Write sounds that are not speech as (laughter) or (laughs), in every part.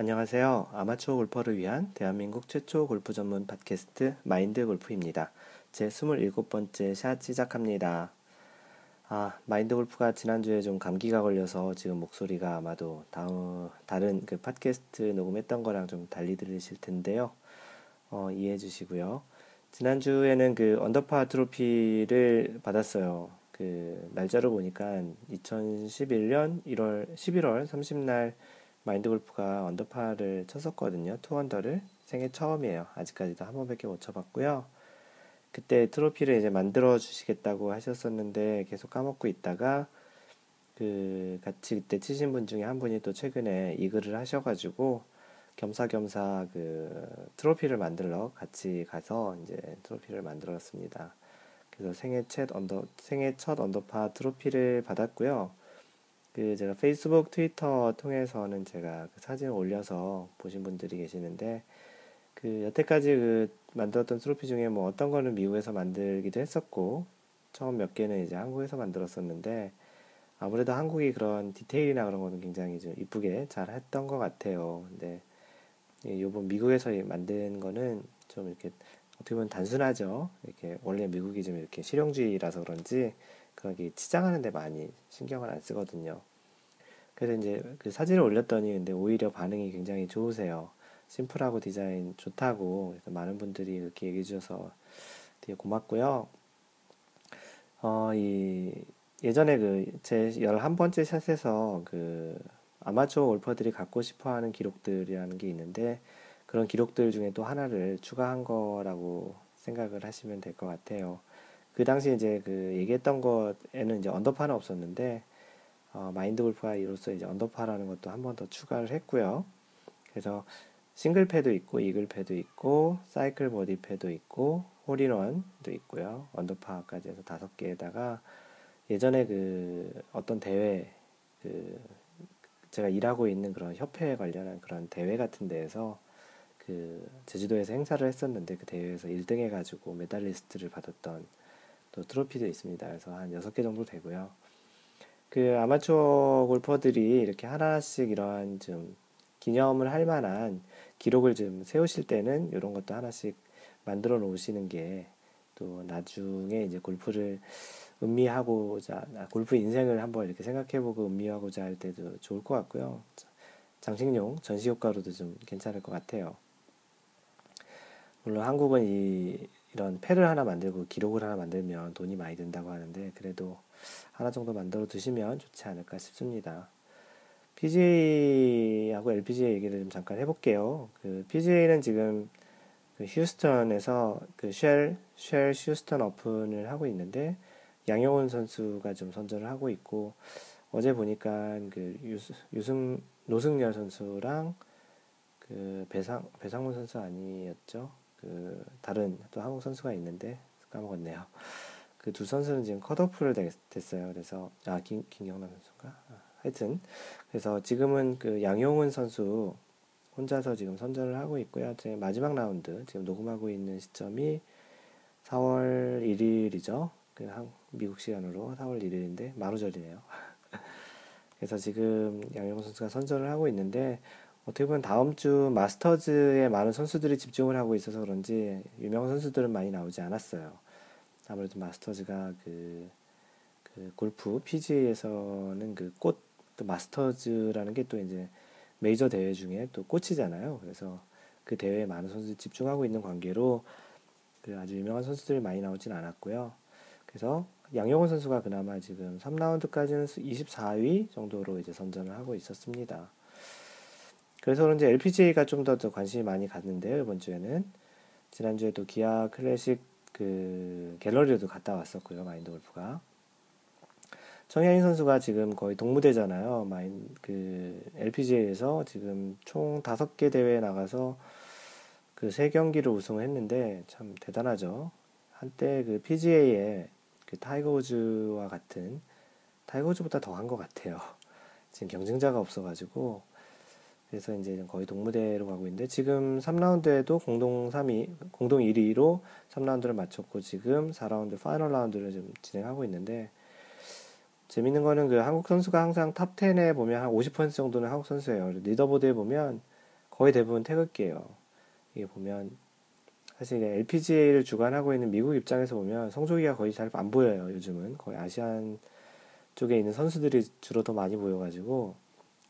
안녕하세요. 아마추어 골퍼를 위한 대한민국 최초 골프 전문 팟캐스트 마인드 골프입니다. 제 27번째 샷 시작합니다. 아, 마인드 골프가 지난주에 좀 감기가 걸려서 지금 목소리가 아마도 다음, 다른 그 팟캐스트 녹음했던 거랑 좀 달리 들리실 텐데요. 어, 이해해 주시고요. 지난주에는 그 언더파 트로피를 받았어요. 그 날짜를 보니까 2011년 1월 11월 30날 마인드 골프가 언더파를 쳤었거든요. 투언더를 생애 처음이에요. 아직까지도 한 번밖에 못 쳐봤고요. 그때 트로피를 이제 만들어 주시겠다고 하셨었는데 계속 까먹고 있다가 그 같이 그때 치신 분 중에 한 분이 또 최근에 이 글을 하셔가지고 겸사겸사 그 트로피를 만들러 같이 가서 이제 트로피를 만들었습니다. 그래서 생애 첫 언더 생애 첫 언더파 트로피를 받았고요. 그 제가 페이스북, 트위터 통해서는 제가 그 사진을 올려서 보신 분들이 계시는데 그 여태까지 그 만들었던 트로피 중에 뭐 어떤 거는 미국에서 만들기도 했었고 처음 몇 개는 이제 한국에서 만들었었는데 아무래도 한국이 그런 디테일이나 그런 거는 굉장히 좀 이쁘게 잘 했던 것 같아요. 근데 요번 미국에서 만든 거는 좀 이렇게 어떻게 보면 단순하죠. 이렇게 원래 미국이 좀 이렇게 실용주의라서 그런지 그렇게 치장하는 데 많이 신경을 안 쓰거든요. 그래서 이제 그 사진을 올렸더니 근데 오히려 반응이 굉장히 좋으세요. 심플하고 디자인 좋다고 많은 분들이 이렇게 얘기해 주셔서 되게 고맙고요. 어, 이 예전에 그제 11번째 샷에서 그 아마추어 골퍼들이 갖고 싶어 하는 기록들이라는 게 있는데 그런 기록들 중에 또 하나를 추가한 거라고 생각을 하시면 될 것 같아요. 그 당시 이제 그 얘기했던 것에는 이제 언더파는 없었는데 어, Mind Golf가 이로써 이제 언더파라는 것도 한 번 더 추가를 했고요. 그래서 싱글 패도 있고 이글 패도 있고 사이클 버디 패도 있고 홀인원도 있고요. 언더파까지 해서 다섯 개에다가 예전에 그 어떤 대회 그 제가 일하고 있는 그런 협회에 관련한 그런 대회 같은 데에서 그 제주도에서 행사를 했었는데 그 대회에서 1등 해가지고 메달리스트를 받았던 또 트로피도 있습니다. 그래서 한 6개 정도 되고요. 그 아마추어 골퍼들이 이렇게 하나씩 이러한 좀 기념을 할 만한 기록을 좀 세우실 때는 이런 것도 하나씩 만들어 놓으시는 게 또 나중에 이제 골프를 음미하고자 골프 인생을 한번 이렇게 생각해보고 음미하고자 할 때도 좋을 것 같고요. 장식용 전시 효과로도 좀 괜찮을 것 같아요. 물론 한국은 이 이런 패를 하나 만들고 기록을 하나 만들면 돈이 많이 든다고 하는데 그래도 하나 정도 만들어 두시면 좋지 않을까 싶습니다. PGA하고 LPGA 얘기를 좀 잠깐 해볼게요. 그 PGA는 지금 그 휴스턴에서 그 쉘, 쉘 휴스턴 오픈을 하고 있는데 양용훈 선수가 좀 선전을 하고 있고 어제 보니까 그 유승 노승열 선수랑 그 배상 배상훈 선수 아니었죠? 그 다른 또 한국 선수가 있는데 까먹었네요. 그 두 선수는 지금 컷오프를 됐, 어요 그래서 아 김, 김경남 선수인가? 아, 하여튼 그래서 지금은 그 양용훈 선수 혼자서 지금 선전을 하고 있고요. 제 마지막 라운드 지금 녹음하고 있는 시점이 4월 1일이죠. 그 한, 미국 시간으로 4월 1일인데 마루절이네요. (laughs) 그래서 지금 양용훈 선수가 선전을 하고 있는데 어떻게 보면 다음 주 마스터즈에 많은 선수들이 집중을 하고 있어서 그런지 유명한 선수들은 많이 나오지 않았어요. 아무래도 마스터즈가 그, 그 골프 PGA에서는 그 꽃, 또 마스터즈라는 게 또 이제 메이저 대회 중에 또 꽃이잖아요. 그래서 그 대회에 많은 선수들이 집중하고 있는 관계로 그 아주 유명한 선수들이 많이 나오진 않았고요. 그래서 양용훈 선수가 그나마 지금 3라운드까지는 24위 정도로 이제 선전을 하고 있었습니다. 그래서 그런지 LPGA가 좀 더 관심이 많이 갔는데요, 이번 주에는. 지난주에도 기아 클래식 그 갤러리에도 갔다 왔었고요, 마인드 골프가. 정현인 선수가 지금 거의 동무대잖아요. 마인, 그, LPGA에서 지금 총 다섯 개 대회에 나가서 그 세 경기를 우승을 했는데 참 대단하죠. 한때 그 PGA에 그 타이거 우즈와 같은 타이거 우즈보다 더한 것 같아요. 지금 경쟁자가 없어가지고 그래서 이제 거의 독무대로 가고 있는데 지금 3라운드에도 공동 3위, 공동 1위로 3라운드를 마쳤고 지금 4라운드 final 라운드를 좀 진행하고 있는데 재밌는 거는 그 한국 선수가 항상 top 10에 보면 한 50% 정도는 한국 선수예요. leaderboard에 보면 거의 대부분 태극기예요. 이게 보면 사실 LPGA를 주관하고 있는 미국 입장에서 보면 성조기가 거의 잘 안 보여요. 요즘은 거의 아시안 쪽에 있는 선수들이 주로 더 많이 보여가지고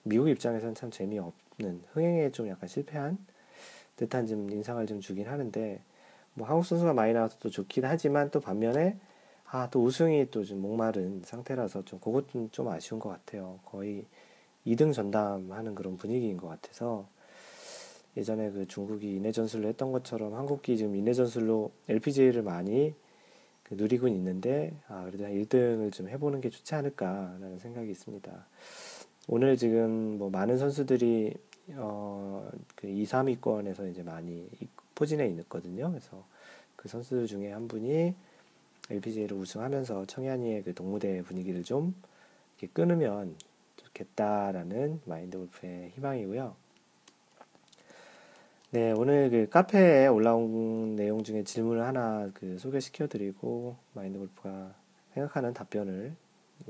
미국 입장에서는 참 재미없 는 흥행에 좀 약간 실패한 듯한 좀 인상을 좀 주긴 하는데 뭐 한국 선수가 많이 나와서 또 좋긴 하지만 또 반면에 아 또 우승이 또 좀 목마른 상태라서 좀 그것도 좀 아쉬운 것 같아요. 거의 2등 전담하는 그런 분위기인 것 같아서 예전에 그 중국이 인해 전술로 했던 것처럼 한국이 지금 인해 전술로 LPGA를 많이 그 누리고 있는데 아 그래도 한 1등을 좀 해보는 게 좋지 않을까라는 생각이 있습니다. 오늘 지금 뭐 많은 선수들이 어 그 2, 3위권에서 이제 많이 포진해 있거든요. 그래서 그 선수들 중에 한 분이 LPGA를 우승하면서 청양리의 그 동무대 분위기를 좀 이렇게 끊으면 좋겠다라는 Mind Golf의 희망이고요. 네, 오늘 그 카페에 올라온 내용 중에 질문을 하나 그 소개시켜 드리고 Mind Golf가 생각하는 답변을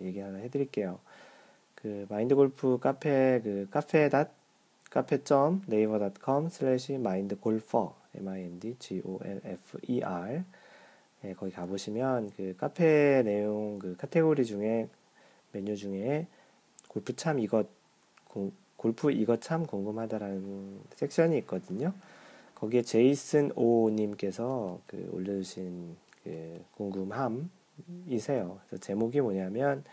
얘기 하나 해 드릴게요. 그 Mind Golf 카페 그 cafe dot cafe.점 naver.com slash mindgolfer m i n d g o l f e r 네, 거기 가보시면 그 카페 내용 그 카테고리 중에 메뉴 중에 골프 참 이것 골프 이거 참 궁금하다라는 섹션이 있거든요. 거기에 제이슨 오 님께서 그 올려주신 그 궁금함이세요. 그래서 제목이 뭐냐면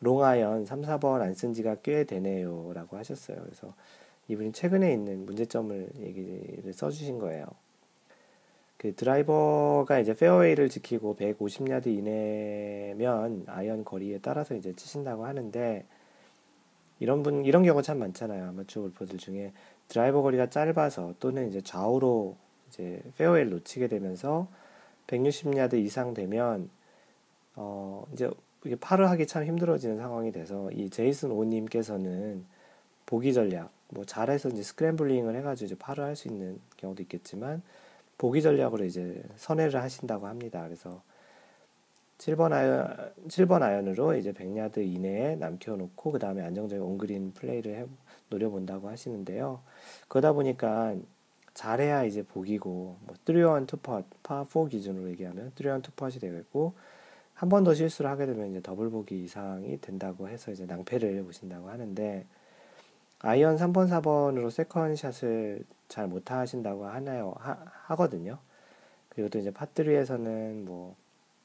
롱아이언 3, 4번 안 쓴 지가 꽤 되네요. 라고 하셨어요. 그래서 이분이 최근에 있는 문제점을 얘기를 써주신 거예요. 그 드라이버가 이제 페어웨이를 지키고 150야드 이내면 아이언 거리에 따라서 이제 치신다고 하는데 이런 분 이런 경우 참 많잖아요. 아마추어 골퍼들 중에 드라이버 거리가 짧아서 또는 이제 좌우로 이제 페어웨이를 놓치게 되면서 160야드 이상 되면 어 이제 이게 파를 하기 참 힘들어지는 상황이 돼서 이 제이슨 오님께서는 보기 전략 뭐 잘해서 이제 scrambling을 해가지고 이제 파를 할 수 있는 경우도 있겠지만 보기 전략으로 이제 선회를 하신다고 합니다. 그래서 7번 아이언, 7번 아이언으로 이제 100야드 이내에 남겨놓고 그 다음에 안정적인 온그린 플레이를 해, 노려본다고 하시는데요. 그러다 보니까 잘해야 이제 보기고 뭐 3온 two putt, 파4 기준으로 얘기하면 3온 two putt이 되겠고 한 번 더 실수를 하게 되면 이제 더블 보기 이상이 된다고 해서 이제 낭패를 보신다고 하는데 아이언 3번, 4번으로 second shot을 잘 못 하신다고 하나요? 하, 하거든요. 그리고 또 이제 파3에서는 뭐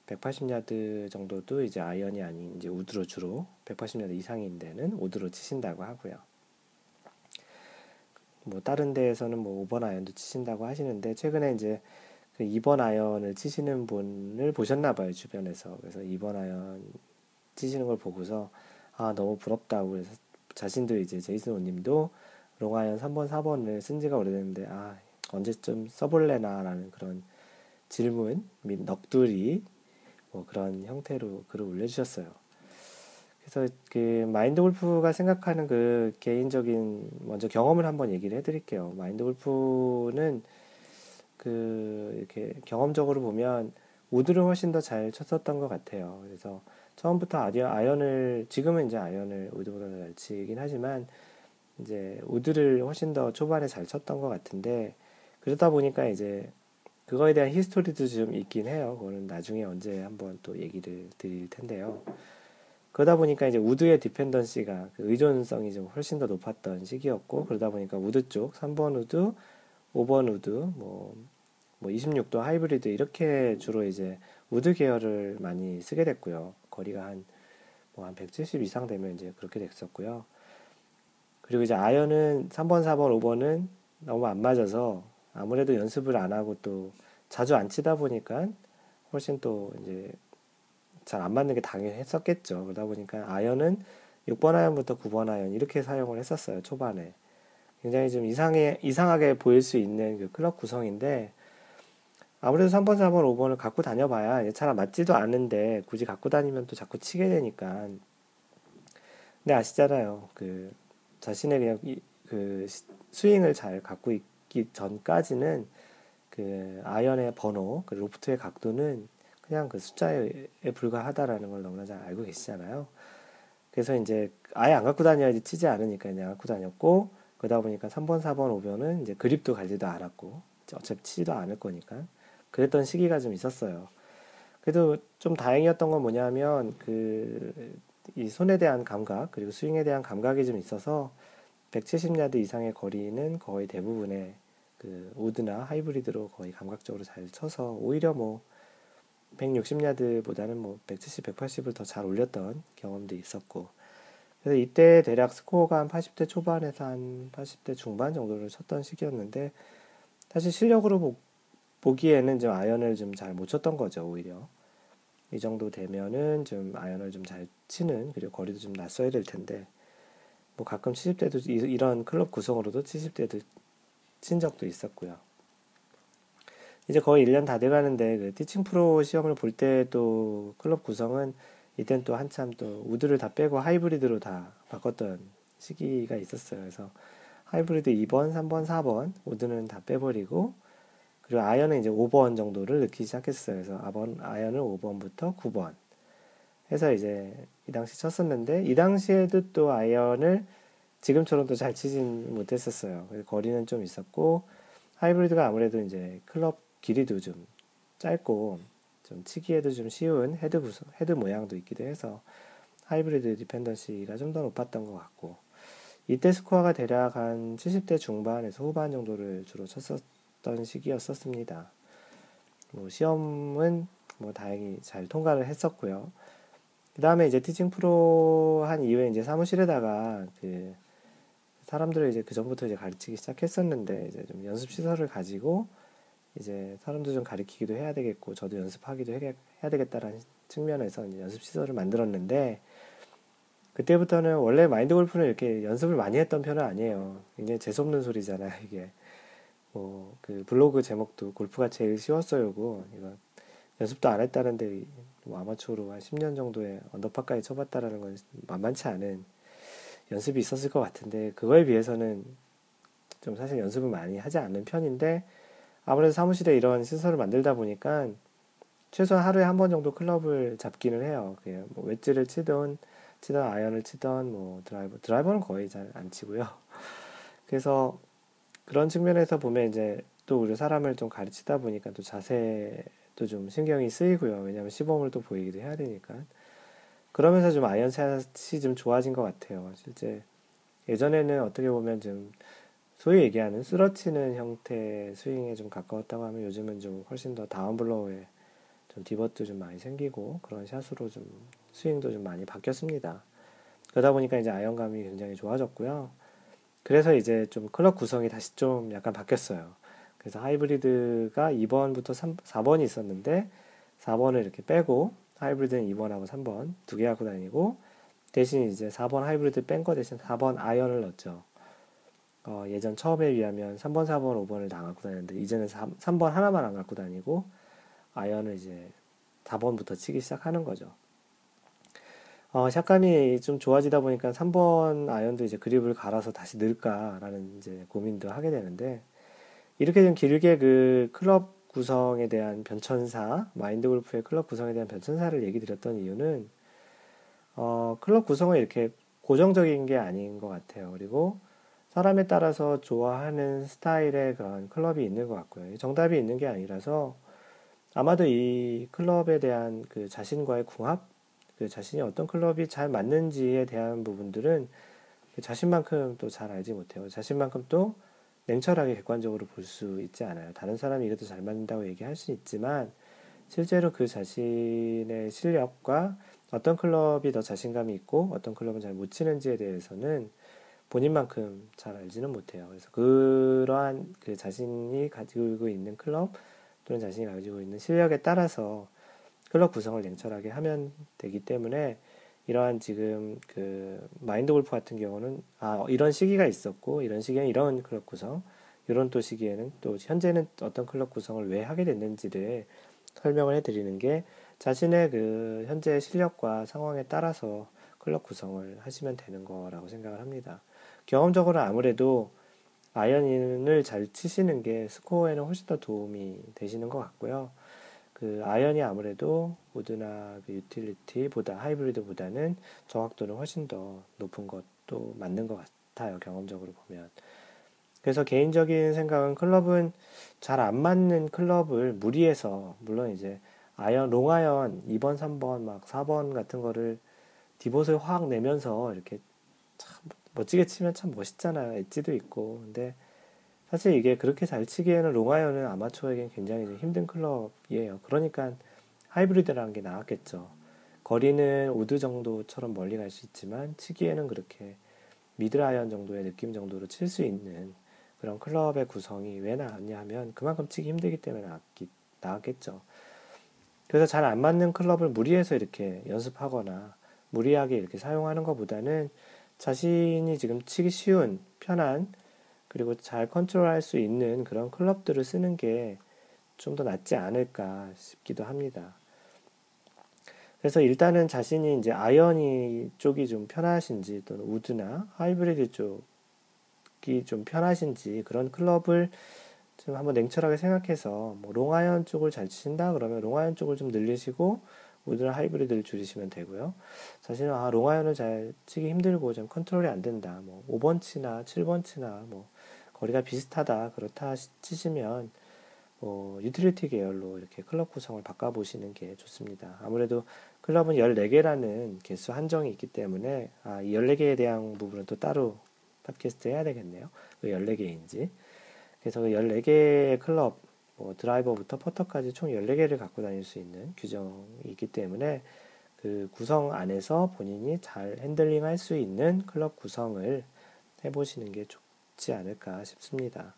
180야드 정도도 이제 아이언이 아닌 이제 우드로 주로 180야드 이상인 데는 우드로 치신다고 하고요. 뭐 다른 데에서는 뭐 5번 아이언도 치신다고 하시는데 최근에 이제 그 2번 아이언을 치시는 분을 보셨나 봐요 주변에서 그래서 2번 아이언 치시는 걸 보고서 아 너무 부럽다고 그래서 자신도 이제 제이슨 오님도 롱아이언 3번 4번을 쓴 지가 오래됐는데 아 언제쯤 써볼래나 라는 그런 질문 및 넋두리 뭐 그런 형태로 글을 올려주셨어요. 그래서 그 Mind Golf가 생각하는 그 개인적인 먼저 경험을 한번 얘기를 해드릴게요. Mind Golf는 그 이렇게 경험적으로 보면 우드를 훨씬 더 잘 쳤었던 것 같아요. 그래서 처음부터 아이언을 지금은 이제 아이언을 우드보다 잘 치긴 하지만 이제 우드를 훨씬 더 초반에 잘 쳤던 것 같은데 그러다 보니까 이제 그거에 대한 history도 좀 있긴 해요. 그거는 나중에 언제 한번 또 얘기를 드릴 텐데요. 그러다 보니까 이제 우드의 dependency가 그 의존성이 좀 훨씬 더 높았던 시기였고 그러다 보니까 우드 쪽 3번 우드, 5번 우드, 뭐, 뭐 26도 하이브리드 이렇게 주로 이제 우드 계열을 많이 쓰게 됐고요. 거리가 한 뭐 한 170 이상 되면 이제 그렇게 됐었고요. 그리고 이제 아이언은 3번, 4번, 5번은 너무 안 맞아서 아무래도 연습을 안 하고 또 자주 안 치다 보니까 훨씬 또 이제 잘 안 맞는 게 당연했었겠죠. 그러다 보니까 아이언은 6번 아이언부터 9번 아이언 이렇게 사용을 했었어요. 초반에. 굉장히 좀 이상해, 이상하게 보일 수 있는 그 클럽 구성인데 아무래도 3번, 4번, 5번을 갖고 다녀봐야 잘 맞지도 않는데 굳이 갖고 다니면 또 자꾸 치게 되니까. 근데 아시잖아요. 그 자신의 그냥 그 스윙을 잘 갖고 있, 있기 전까지는 그 아이언의 번호, 그 로프트의 각도는 그냥 그 숫자에 불과하다라는 걸 너무나 잘 알고 계시잖아요. 그래서 이제 아예 안 갖고 다녀야지 치지 않으니까 그냥 갖고 다녔고 그러다 보니까 3번, 4번, 5번은 이제 그립도 갈지도 않았고 어차피 치지도 않을 거니까 그랬던 시기가 좀 있었어요. 그래도 좀 다행이었던 건 뭐냐면 그 이 손에 대한 감각 그리고 스윙에 대한 감각이 좀 있어서 170야드 이상의 거리는 거의 대부분의 그 우드나 하이브리드로 거의 감각적으로 잘 쳐서 오히려 뭐 160야드보다는 뭐 170, 180을 더 잘 올렸던 경험도 있었고 그래서 이때 대략 스코어가 한 80대 초반에서 한 80대 중반 정도를 쳤던 시기였는데 사실 실력으로 보, 보기에는 좀 아이언을 좀 잘 못 쳤던 거죠 오히려 이 정도 되면은 좀 아이언을 좀 잘 치는 그리고 거리도 좀 났어야 될 텐데 뭐 가끔 70대도 이, 런 클럽 구성으로도 70대도 친 적도 있었고요. 이제 거의 1년 다 돼가는데 그 티칭 프로 시험을 볼 때도 클럽 구성은 이땐 또 한참 또 우드를 다 빼고 하이브리드로 다 바꿨던 시기가 있었어요. 그래서 하이브리드 2번, 3번, 4번 우드는 다 빼버리고 그리고 아이언은 이제 5번 정도를 넣기 시작했어요. 그래서 아번, 아이언을 5번부터 9번 해서 이제 이 당시 쳤었는데 이 당시에도 또 아이언을 지금처럼 또 잘 치진 못했었어요. 거리는 좀 있었고 하이브리드가 아무래도 이제 클럽 길이도 좀 짧고 좀 치기에도 좀 쉬운 헤드 구성, 헤드 모양도 있기도 해서 하이브리드 dependency가 좀 더 높았던 것 같고 이때 스코어가 대략 한 70대 중반에서 후반 정도를 주로 쳤었 던 시기였었습니다. 뭐 시험은 뭐 다행히 잘 통과를 했었고요. 그 다음에 이제 티칭 프로 한 이후에 이제 사무실에다가 그 사람들을 이제 그 전부터 이제 가르치기 시작했었는데 이제 좀 연습 시설을 가지고 이제 사람도 좀 가르치기도 해야 되겠고 저도 연습하기도 해야 되겠다라는 측면에서 이제 연습 시설을 만들었는데 그때부터는 원래 마인드 골프는 이렇게 연습을 많이 했던 편은 아니에요. 굉장히 재수없는 소리잖아요, 이게. 뭐, 그 블로그 제목도 골프가 제일 쉬웠어요고, 이거 연습도 안 했다는데 뭐 아마추어로 한 10년 정도의 언더파까지 쳐봤다라는 건 만만치 않은 연습이 있었을 것 같은데 그거에 비해서는 좀 사실 연습을 많이 하지 않는 편인데 아무래도 사무실에 이런 시설을 만들다 보니까 최소한 하루에 한 번 정도 클럽을 잡기는 해요. 그냥 뭐 웨지를 치던 치던 아이언을 치던 뭐 드라이버 드라이버는 거의 잘 안 치고요. 그래서 그런 측면에서 보면 이제 또 우리 사람을 좀 가르치다 보니까 또 자세 또좀 신경이 쓰이고요. 왜냐하면 시범을 또 보이기도 해야 되니까. 그러면서 좀 아이언샷이 좀 좋아진 것 같아요. 실제 예전에는 어떻게 보면 좀 소위 얘기하는 쓸어치는 형태 스윙에 좀 가까웠다고 하면 요즘은 좀 훨씬 더 down blow에 좀 divot 좀 많이 생기고 그런 샷으로 좀 스윙도 좀 많이 바뀌었습니다. 그러다 보니까 이제 아이언감이 굉장히 좋아졌고요. 그래서 이제 좀 클럽 구성이 다시 좀 약간 바뀌었어요. 그래서 하이브리드가 2번부터 3, 4번이 있었는데 4번을 이렇게 빼고 하이브리드는 2번하고 3번 두 개 갖고 다니고 대신 이제 4번 하이브리드 뺀 거 대신 4번 아이언을 넣었죠. 어, 예전 처음에 비하면 3번, 4번, 5번을 다 갖고 다녔는데 이제는 3, 3번 하나만 안 갖고 다니고 아이언을 이제 4번부터 치기 시작하는 거죠. 어, 샷감이 좀 좋아지다 보니까 3번 아이언도 이제 그립을 갈아서 다시 넣을까라는 이제 고민도 하게 되는데 이렇게 좀 길게 그 클럽 구성에 대한 변천사, 마인드 골프의 클럽 구성에 대한 변천사를 얘기 드렸던 이유는, 어, 클럽 구성은 이렇게 고정적인 게 아닌 것 같아요. 그리고 사람에 따라서 좋아하는 스타일의 그런 클럽이 있는 것 같고요. 정답이 있는 게 아니라서 아마도 이 클럽에 대한 그 자신과의 궁합, 그 자신이 어떤 클럽이 잘 맞는지에 대한 부분들은 그 자신만큼 또 잘 알지 못해요. 자신만큼 또 냉철하게 객관적으로 볼 수 있지 않아요. 다른 사람이 이래도 잘 맞는다고 얘기할 수 있지만 실제로 그 자신의 실력과 어떤 클럽이 더 자신감이 있고 어떤 클럽은 잘 못 치는지에 대해서는 본인만큼 잘 알지는 못해요. 그래서 그러한 그 자신이 가지고 있는 클럽 또는 자신이 가지고 있는 실력에 따라서 클럽 구성을 냉철하게 하면 되기 때문에 이러한 지금 그 마인드 골프 같은 경우는 아 이런 시기가 있었고 이런 시기에는 이런 클럽 구성 이런 또 시기에는 또 현재는 어떤 클럽 구성을 왜 하게 됐는지를 설명을 해드리는 게 자신의 그 현재 실력과 상황에 따라서 클럽 구성을 하시면 되는 거라고 생각을 합니다. 경험적으로 아무래도 아이언을 잘 치시는 게 스코어에는 훨씬 더 도움이 되시는 것 같고요. 그 아이언이 아무래도 우드나 그 유틸리티보다 하이브리드보다는 정확도는 훨씬 더 높은 것도 맞는 것 같아요. 경험적으로 보면. 그래서 개인적인 생각은 클럽은 잘 안 맞는 클럽을 무리해서 물론 이제 아이언 롱아이언 2번, 3번, 막 4번 같은 거를 divot을 확 내면서 이렇게 참 멋지게 치면 참 멋있잖아요. 엣지도 있고. 근데 사실 이게 그렇게 잘 치기에는 롱아이언은 아마추어에겐 굉장히 힘든 클럽이에요. 그러니까 하이브리드라는 게 나왔겠죠. 거리는 우드 정도처럼 멀리 갈 수 있지만 치기에는 그렇게 미드아이언 정도의 느낌 정도로 칠 수 있는 그런 클럽의 구성이 왜 나왔냐 하면 그만큼 치기 힘들기 때문에 나왔기, 나왔겠죠. 그래서 잘 안 맞는 클럽을 무리해서 이렇게 연습하거나 무리하게 이렇게 사용하는 것보다는 자신이 지금 치기 쉬운, 편한, 그리고 잘 컨트롤할 수 있는 그런 클럽들을 쓰는 게 좀 더 낫지 않을까 싶기도 합니다. 그래서 일단은 자신이 이제 아이언이 쪽이 좀 편하신지 또는 우드나 하이브리드 쪽이 좀 편하신지 그런 클럽을 좀 한번 냉철하게 생각해서 뭐 롱아이언 쪽을 잘 치신다 그러면 롱아이언 쪽을 좀 늘리시고 우드나 하이브리드를 줄이시면 되고요. 자신은 아 롱아이언을 잘 치기 힘들고 좀 컨트롤이 안 된다. 뭐 5번 치나 7번 치나 뭐 거리가 비슷하다 그렇다 치시면 뭐 유틸리티 계열로 이렇게 클럽 구성을 바꿔 보시는 게 좋습니다. 아무래도 클럽은 14개라는 개수 한정이 있기 때문에 아, 이 14개에 대한 부분은 또 따로 팟캐스트 해야 되겠네요. 그 14개인지. 그래서 그 14개의 클럽, 뭐 드라이버부터 퍼터까지 총 14개를 갖고 다닐 수 있는 규정이 있기 때문에 그 구성 안에서 본인이 잘 핸들링 할 수 있는 클럽 구성을 해보시는 게 좋, 있지 않을까 싶습니다.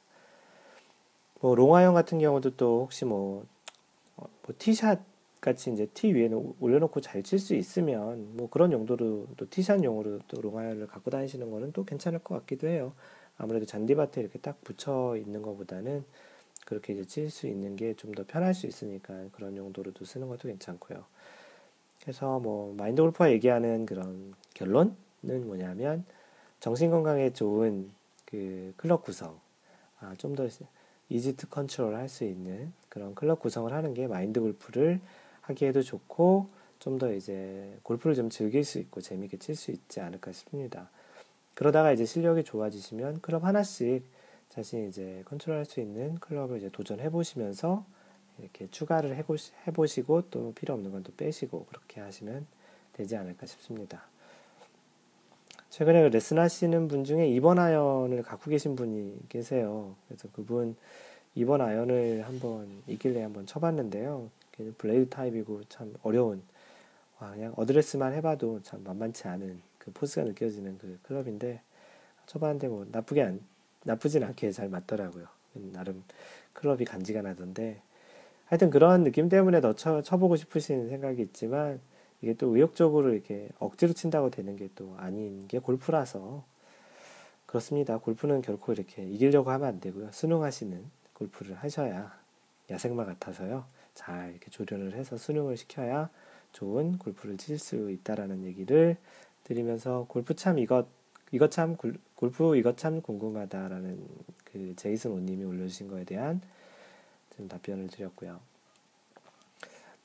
뭐 롱아이언 같은 경우도 또 혹시 뭐, 어, 뭐 티샷 같이 이제 티 위에 올려놓고 잘 칠 수 있으면 뭐 그런 용도로 또 티샷용으로 또 롱아이언을 갖고 다니시는 거는 또 괜찮을 것 같기도 해요. 아무래도 잔디밭에 이렇게 딱 붙여 있는 것보다는 그렇게 이제 칠 수 있는 게 좀 더 편할 수 있으니까 그런 용도로도 쓰는 것도 괜찮고요. 그래서 뭐 마인드 골프가 얘기하는 그런 결론은 뭐냐면 정신 건강에 좋은 그 클럽 구성, 아, 좀 더 easy to control 할 수 있는 그런 클럽 구성을 하는 게 마인드 골프를 하기에도 좋고 좀 더 이제 골프를 좀 즐길 수 있고 재미있게 칠 수 있지 않을까 싶습니다. 그러다가 이제 실력이 좋아지시면 클럽 하나씩 자신이 이제 컨트롤 할 수 있는 클럽을 이제 도전해 보시면서 이렇게 추가를 해보시고 또 필요 없는 건 또 빼시고 그렇게 하시면 되지 않을까 싶습니다. 최근에 그 레슨 하시는 분 중에 2번 아이언을 갖고 계신 분이 계세요. 그래서 그분 2번 아이언을 한번 있길래 한번 쳐봤는데요. 블레이드 타입이고 참 어려운, 와, 그냥 어드레스만 해봐도 참 만만치 않은 그 포스가 느껴지는 그 클럽인데 쳐봤는데 뭐 나쁘게 안, 나쁘진 않게 잘 맞더라고요. 나름 클럽이 간지가 나던데 하여튼 그런 느낌 때문에 더 쳐, 쳐보고 싶으신 생각이 있지만 이게 또 의욕적으로 이렇게 억지로 친다고 되는 게 또 아닌 게 골프라서 그렇습니다. 골프는 결코 이렇게 이기려고 하면 안 되고요. 수능하시는 골프를 하셔야 야생마 같아서요. 잘 이렇게 조련을 해서 수능을 시켜야 좋은 골프를 칠 수 있다라는 얘기를 드리면서 골프 참 이것 이것 참 골프 이것 참 궁금하다라는 그 제이슨 오님이 올려주신 거에 대한 좀 답변을 드렸고요.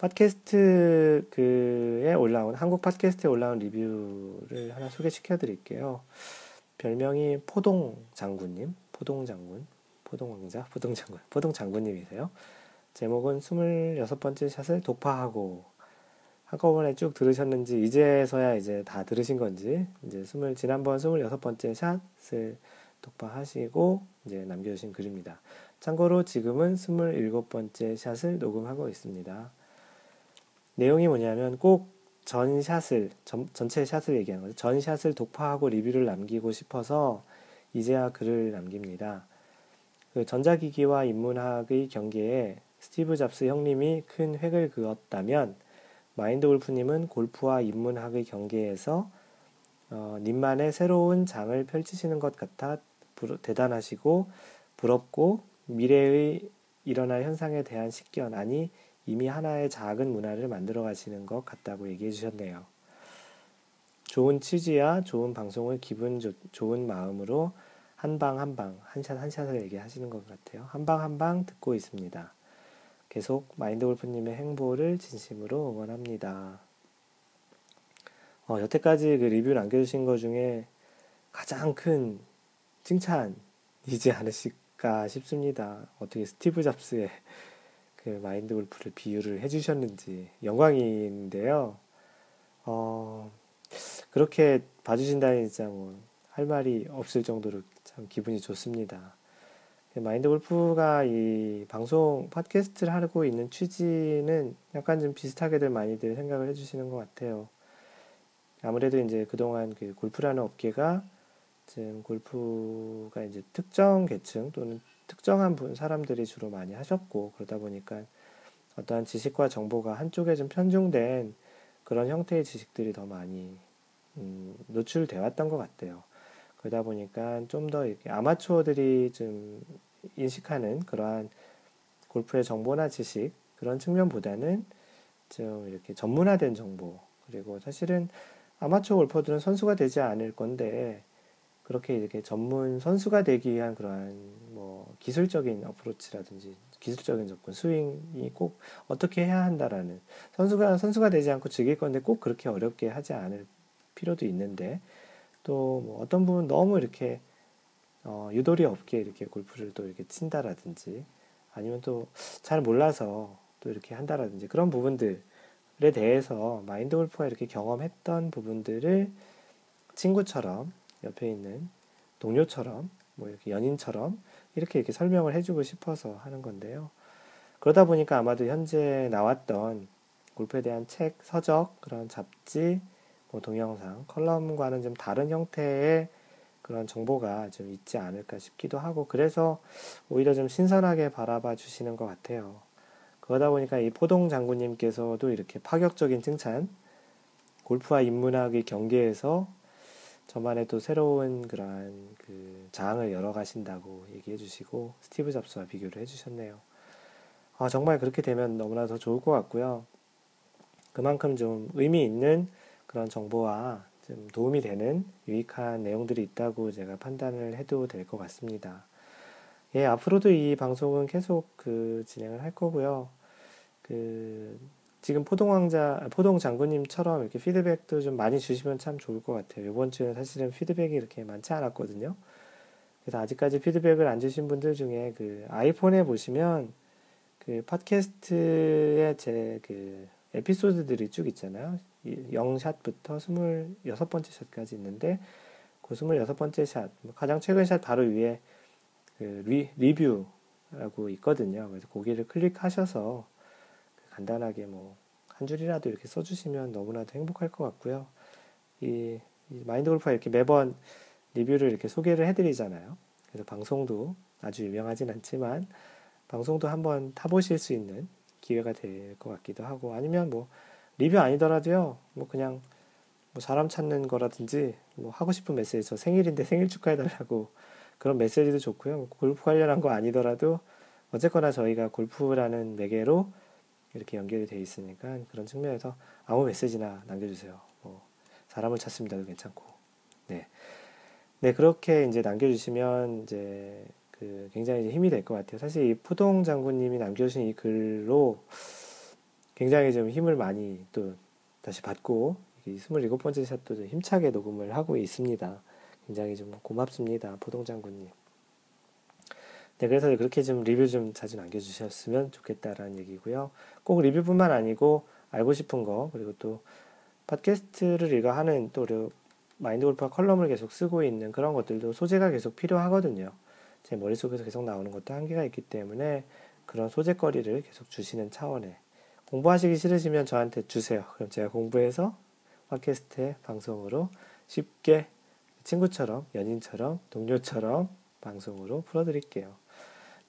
팟캐스트 그에 올라온 한국 팟캐스트에 올라온 리뷰를 하나 소개시켜 드릴게요. 별명이 포동 장군님, 포동 장군, 포동 왕자, 포동 장군, 포동 장군님이세요. 제목은 26번째 샷을 독파하고 한꺼번에 쭉 들으셨는지 이제서야 이제 다 들으신 건지 이제 20, 지난번 26번째 샷을 독파하시고 이제 남겨 주신 글입니다. 참고로 지금은 27번째 샷을 녹음하고 있습니다. 내용이 뭐냐면 꼭 전샷을 전, 전체 샷을 얘기하는 거죠. 전샷을 독파하고 리뷰를 남기고 싶어서 이제야 글을 남깁니다. 그 전자기기와 인문학의 경계에 스티브 잡스 형님이 큰 획을 그었다면 마인드 골프님은 골프와 인문학의 경계에서 어, 님만의 새로운 장을 펼치시는 것 같아 부러, 대단하시고 부럽고 미래의 일어날 현상에 대한 식견 아니 이미 하나의 작은 문화를 만들어 가시는 것 같다고 얘기해 주셨네요. 좋은 취지야 좋은 방송을 기분 조, 좋은 마음으로 한 방 한 방, 한 샷 한 샷을 얘기하시는 것 같아요. 한 방 한 방 듣고 있습니다. 계속 마인드 골프님의 행보를 진심으로 응원합니다. 어, 여태까지 그 리뷰 남겨주신 것 중에 가장 큰 칭찬이지 않으실까 싶습니다. 어떻게 스티브 잡스에 그 마인드 골프를 비유를 해주셨는지 영광인데요. 어, 그렇게 봐주신다니 진짜 뭐 할 말이 없을 정도로 참 기분이 좋습니다. 마인드 골프가 이 방송 팟캐스트를 하고 있는 취지는 약간 좀 비슷하게들 많이들 생각을 해주시는 것 같아요. 아무래도 이제 그동안 그 골프라는 업계가 지금 골프가 이제 특정 계층 또는 특정한 분 사람들이 주로 많이 하셨고 그러다 보니까 어떠한 지식과 정보가 한쪽에 좀 편중된 그런 형태의 지식들이 더 많이 음, 노출돼 왔던 것 같아요. 그러다 보니까 좀 더 아마추어들이 좀 인식하는 그러한 골프의 정보나 지식 그런 측면보다는 좀 이렇게 전문화된 정보 그리고 사실은 아마추어 골퍼들은 선수가 되지 않을 건데 그렇게 이렇게 전문 선수가 되기 위한 그러한 뭐 기술적인 어프로치라든지 기술적인 접근, 스윙이 꼭 어떻게 해야 한다라는 선수가 선수가 되지 않고 즐길 건데 꼭 그렇게 어렵게 하지 않을 필요도 있는데 또 뭐 어떤 부분 너무 이렇게 어, 유도리 없게 이렇게 골프를 또 이렇게 친다라든지 아니면 또 잘 몰라서 또 이렇게 한다라든지 그런 부분들에 대해서 마인드 골프가 이렇게 경험했던 부분들을 친구처럼 옆에 있는 동료처럼 뭐 이렇게 연인처럼 이렇게 이렇게 설명을 해주고 싶어서 하는 건데요. 그러다 보니까 아마도 현재 나왔던 골프에 대한 책, 서적, 그런 잡지, 뭐 동영상, 컬럼과는 좀 다른 형태의 그런 정보가 좀 있지 않을까 싶기도 하고 그래서 오히려 좀 신선하게 바라봐 주시는 것 같아요. 그러다 보니까 이 포동 장군님께서도 이렇게 파격적인 칭찬, 골프와 인문학의 경계에서 저만의 또 새로운 그러한 그 장을 열어가신다고 얘기해 주시고 스티브 잡스와 비교를 해 주셨네요. 아, 정말 그렇게 되면 너무나 더 좋을 것 같고요. 그만큼 좀 의미 있는 그런 정보와 좀 도움이 되는 유익한 내용들이 있다고 제가 판단을 해도 될 것 같습니다. 예, 앞으로도 이 방송은 계속 그 진행을 할 거고요. 그 지금 포동 왕자, 포동 장군님처럼 이렇게 피드백도 좀 많이 주시면 참 좋을 것 같아요. 이번 주에 사실은 피드백이 이렇게 많지 않았거든요. 그래서 아직까지 피드백을 안 주신 분들 중에 그 아이폰에 보시면 그 팟캐스트의 제 그 에피소드들이 쭉 있잖아요. 0샷부터 26번째 샷까지 있는데 그 26번째 샷, 뭐 가장 최근 샷 바로 위에 그 리, 리뷰라고 있거든요. 그래서 거기를 클릭하셔서 간단하게 뭐 한 줄이라도 이렇게 써주시면 너무나도 행복할 것 같고요. 이, 이 마인드 골프가 이렇게 매번 리뷰를 이렇게 소개를 해드리잖아요. 그래서 방송도 아주 유명하진 않지만 방송도 한번 타보실 수 있는 기회가 될 것 같기도 하고 아니면 뭐 리뷰 아니더라도요 뭐 그냥 뭐 사람 찾는 거라든지 뭐 하고 싶은 메시지 저 생일인데 생일 축하해달라고 (laughs) 그런 메시지도 좋고요 뭐 골프 관련한 거 아니더라도 어쨌거나 저희가 골프라는 매개로 이렇게 연결이 돼 있으니까 그런 측면에서 아무 메시지나 남겨주세요. 뭐 사람을 찾습니다도 괜찮고. 네. 네, 그렇게 이제 남겨주시면 이제 그 굉장히 힘이 될 것 같아요. 사실 이 푸동 장군님이 남겨주신 이 글로 굉장히 좀 힘을 많이 또 다시 받고 이 27번째 샷도 좀 힘차게 녹음을 하고 있습니다. 굉장히 좀 고맙습니다. 포동 장군님. 네, 그래서 그렇게 좀 리뷰 좀 자주 남겨주셨으면 좋겠다라는 얘기고요. 꼭 리뷰뿐만 아니고 알고 싶은 거 그리고 또 팟캐스트를 이거 하는 또 마인드 골프와 컬럼을 계속 쓰고 있는 그런 것들도 소재가 계속 필요하거든요. 제 머릿속에서 계속 나오는 것도 한계가 있기 때문에 그런 소재거리를 계속 주시는 차원에 공부하시기 싫으시면 저한테 주세요. 그럼 제가 공부해서 팟캐스트의 방송으로 쉽게 친구처럼, 연인처럼, 동료처럼 방송으로 풀어드릴게요.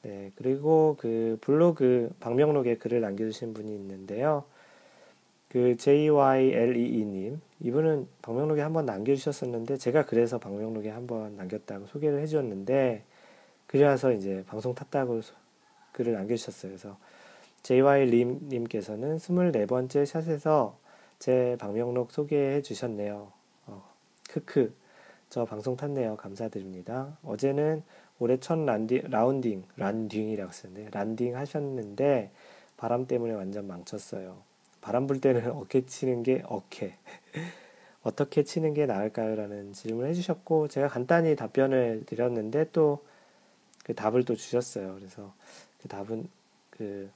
네, 그리고 그 블로그 방명록에 글을 남겨주신 분이 있는데요. 그 JYLEE님, 이분은 방명록에 한번 남겨주셨었는데, 제가 그래서 방명록에 한번 남겼다고 소개를 해주었는데, 그래서 이제 방송 탔다고 글을 남겨주셨어요. 그래서 JY님께서는 24번째 샷에서 제 방명록 소개해 주셨네요. 어, 크크. 저 방송 탔네요. 감사드립니다. 어제는 올해 첫 란디, 라운딩, 란딩이라고 쓰는데, 란딩 하셨는데, 바람 때문에 완전 망쳤어요. 바람 불 때는 (laughs) 어깨 치는 게 어깨. (laughs) 어떻게 치는 게 나을까요? 라는 질문을 해주셨고, 제가 간단히 답변을 드렸는데, 또 그 답을 또 주셨어요. 그래서 그 답은 그,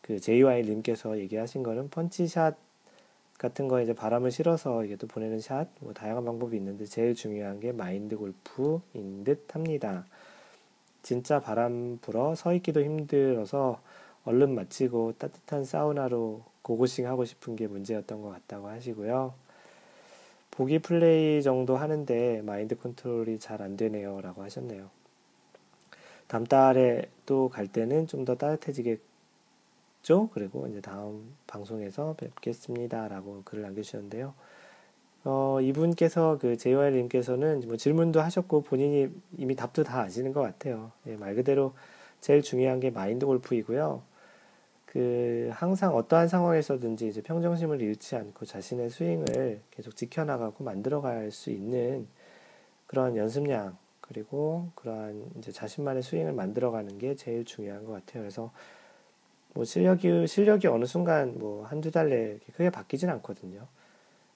그 JY님께서 얘기하신 거는 펀치샷 같은 거 이제 바람을 실어서 이게 또 보내는 샷, 뭐 다양한 방법이 있는데, 제일 중요한 게 마인드 골프인 듯 합니다. 진짜 바람 불어 서 있기도 힘들어서 얼른 마치고 따뜻한 사우나로 고고싱 하고 싶은 게 문제였던 것 같다고 하시고요. 보기 플레이 정도 하는데 마인드 컨트롤이 잘 안 되네요. 라고 하셨네요. 다음 달에 또 갈 때는 좀 더 따뜻해지 겠죠? 그리고 이제 다음 방송에서 뵙겠습니다. 라고 글을 남겨주셨는데요. 어, 이분께서 그 JY님께서는 뭐 질문도 하셨고 본인이 이미 답도 다 아시는 것 같아요. 예, 말 그대로 제일 중요한 게 마인드 골프이고요. 그 항상 어떠한 상황에서든지 이제 평정심을 잃지 않고 자신의 스윙을 계속 지켜나가고 만들어갈 수 있는 그런 연습량 그리고 그러한 이제 자신만의 스윙을 만들어가는 게 제일 중요한 것 같아요. 그래서 뭐 실력이 실력이 어느 순간 뭐 한두 달 내에 크게 바뀌진 않거든요.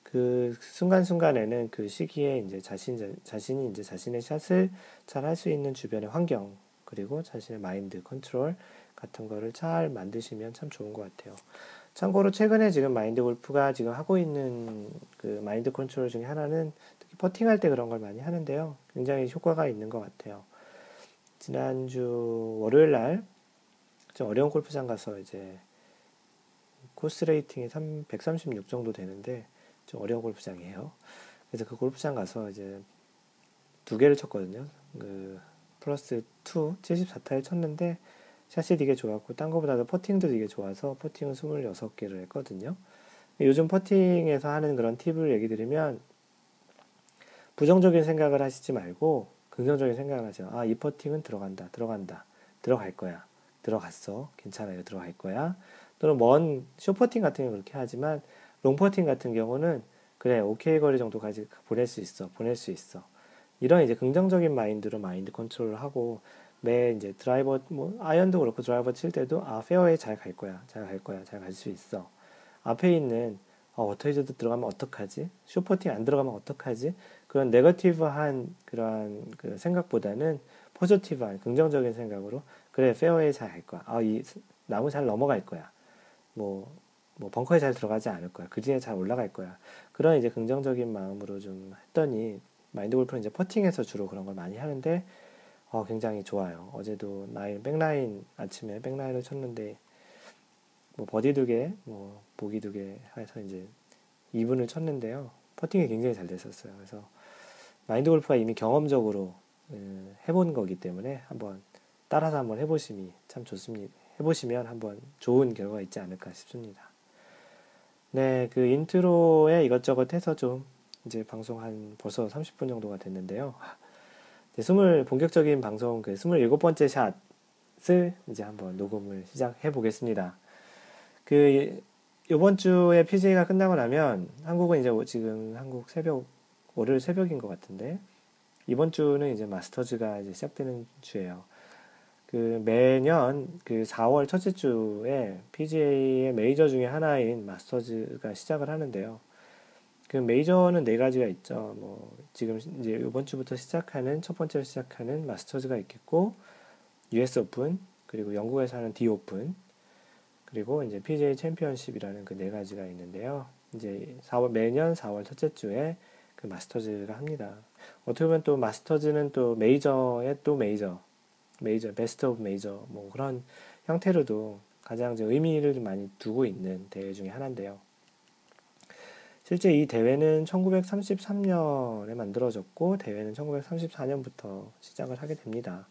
그 순간순간에는 그 시기에 이제 자신 자신이 이제 자신의 샷을 잘 할 수 있는 주변의 환경 그리고 자신의 마인드 컨트롤 같은 거를 잘 만드시면 참 좋은 것 같아요. 참고로 최근에 지금 마인드 골프가 지금 하고 있는 그 마인드 컨트롤 중에 하나는 특히 퍼팅할 때 그런 걸 많이 하는데요. 굉장히 효과가 있는 것 같아요. 지난주 월요일 날 좀 어려운 골프장 가서 이제 course rating이 3, 136 정도 되는데 좀 어려운 골프장이에요. 그래서 그 골프장 가서 이제 두 개를 쳤거든요. 그 플러스 2 74타를 쳤는데 샷이 되게 좋았고 딴 거보다도 퍼팅도 되게 좋아서 퍼팅은 26개를 했거든요. 요즘 퍼팅에서 하는 그런 팁을 얘기 드리면 부정적인 생각을 하시지 말고 긍정적인 생각을 하세요. 아, 이 퍼팅은 들어간다, 들어간다, 들어갈 거야, 들어갔어, 괜찮아요, 들어갈 거야. 또는 뭐 short putting 같은 경우 그렇게 하지만 long putting 같은 경우는 그래, 오케이 거리 정도까지 보낼 수 있어, 보낼 수 있어. 이런 이제 긍정적인 마인드로 마인드 컨트롤을 하고 매 이제 드라이버 뭐 아이언도 그렇고 드라이버 칠 때도 아 페어웨이 잘갈 거야 잘 갈 거야 잘 갈 수 있어. 앞에 있는 어, 워터해저드 들어가면 어떡하지? short putting 안 들어가면 어떡하지? 그런 negative한 그러한 그 생각보다는 positive한 긍정적인 생각으로 그래 페어웨이 잘 갈 거야 아 이 나무 잘 넘어갈 거야 뭐, 뭐 벙커에 잘 들어가지 않을 거야 그린에 잘 올라갈 거야 그런 이제 긍정적인 마음으로 좀 했더니 마인드 골프는 이제 퍼팅에서 주로 그런 걸 많이 하는데 어, 굉장히 좋아요. 어제도 nine, back nine, 아침에 back nine을 쳤는데, 뭐, 버디 두 개, 뭐, 보기 두 개 해서 이제 이븐을 쳤는데요. 퍼팅이 굉장히 잘 됐었어요. 그래서, 마인드 골프가 이미 경험적으로 음, 해본 거기 때문에 한번 따라서 한번 해보심이 참 좋습니다. 해보시면 한번 좋은 결과가 있지 않을까 싶습니다. 네, 그 intro에 이것저것 해서 좀 이제 방송 한 벌써 30분 정도가 됐는데요. 스물 본격적인 방송 그 스물일곱 번째 샷을 이제 한번 녹음을 시작해 보겠습니다. 그 이번 주에 PGA가 끝나고 나면 한국은 이제 지금 한국 새벽 월요일 새벽인 것 같은데 이번 주는 이제 마스터즈가 이제 시작되는 주예요. 그 매년 그 4월 첫째 주에 PGA의 메이저 중에 하나인 마스터즈가 시작을 하는데요. 그 메이저는 네 가지가 있죠. 뭐 지금 이제 이번 주부터 시작하는 첫 번째로 시작하는 마스터즈가 있겠고 US 오픈 그리고 영국에서 하는 The Open 그리고 이제 PGA 챔피언십이라는 그 네 가지가 있는데요. 이제 4월 매년 4월 첫째 주에 그 마스터즈가 합니다. 어떻게 보면 또 마스터즈는 또 메이저의 또 메이저 메이저 best of major 뭐 그런 형태로도 가장 의미를 많이 두고 있는 대회 중에 하나인데요. 실제 이 대회는 1933년에 만들어졌고 대회는 1934년부터 시작을 하게 됩니다.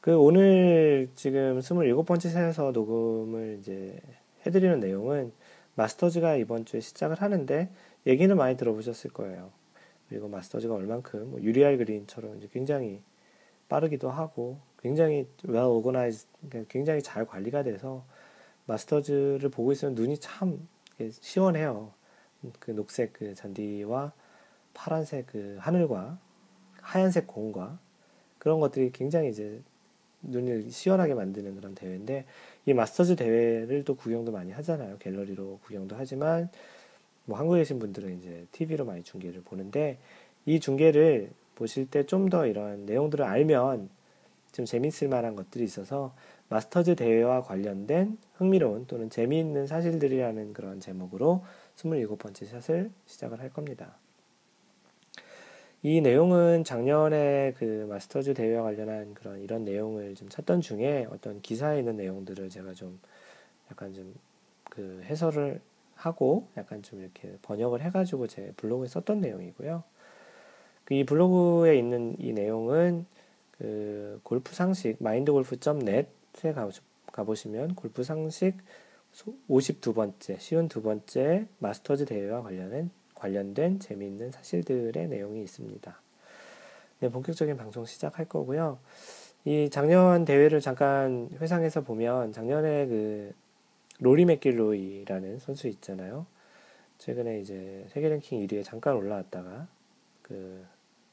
그 오늘 지금 27번째 샷에서 녹음을 이제 해드리는 내용은 마스터즈가 이번 주에 시작을 하는데 얘기는 많이 들어보셨을 거예요. 그리고 마스터즈가 얼만큼 뭐 유리알 그린처럼 이제 굉장히 빠르기도 하고 굉장히 well organized 그러니까 굉장히 잘 관리가 돼서 마스터즈를 보고 있으면 눈이 참 시원해요. 그 녹색 그 잔디와 파란색 그 하늘과 하얀색 공과 그런 것들이 굉장히 이제 눈을 시원하게 만드는 그런 대회인데 이 마스터즈 대회를 또 구경도 많이 하잖아요. 갤러리로 구경도 하지만 뭐 한국에 계신 분들은 이제 TV로 많이 중계를 보는데 이 중계를 보실 때 좀 더 이런 내용들을 알면 좀 재밌을 만한 것들이 있어서 마스터즈 대회와 관련된 흥미로운 또는 재미있는 사실들이라는 그런 제목으로 27번째 샷을 시작을 할 겁니다. 이 내용은 작년에 그 마스터즈 대회와 관련한 그런 이런 내용을 좀 찾던 중에 어떤 기사에 있는 내용들을 제가 좀 약간 좀 그 해설을 하고 약간 좀 이렇게 번역을 해가지고 제 블로그에 썼던 내용이고요. 그이 블로그에 있는 이 내용은 그 골프 상식 마인드 골프.net에 가보시면 골프 상식 52번째 쉬운 두 번째 마스터즈 대회와 관련된 관련된 재미있는 사실들의 내용이 있습니다. 네, 본격적인 방송 시작할 거고요. 이 작년 대회를 잠깐 회상해서 보면 작년에 그 로리 맥길로이라는 선수 있잖아요. 최근에 이제 세계 랭킹 1위에 잠깐 올라왔다가 그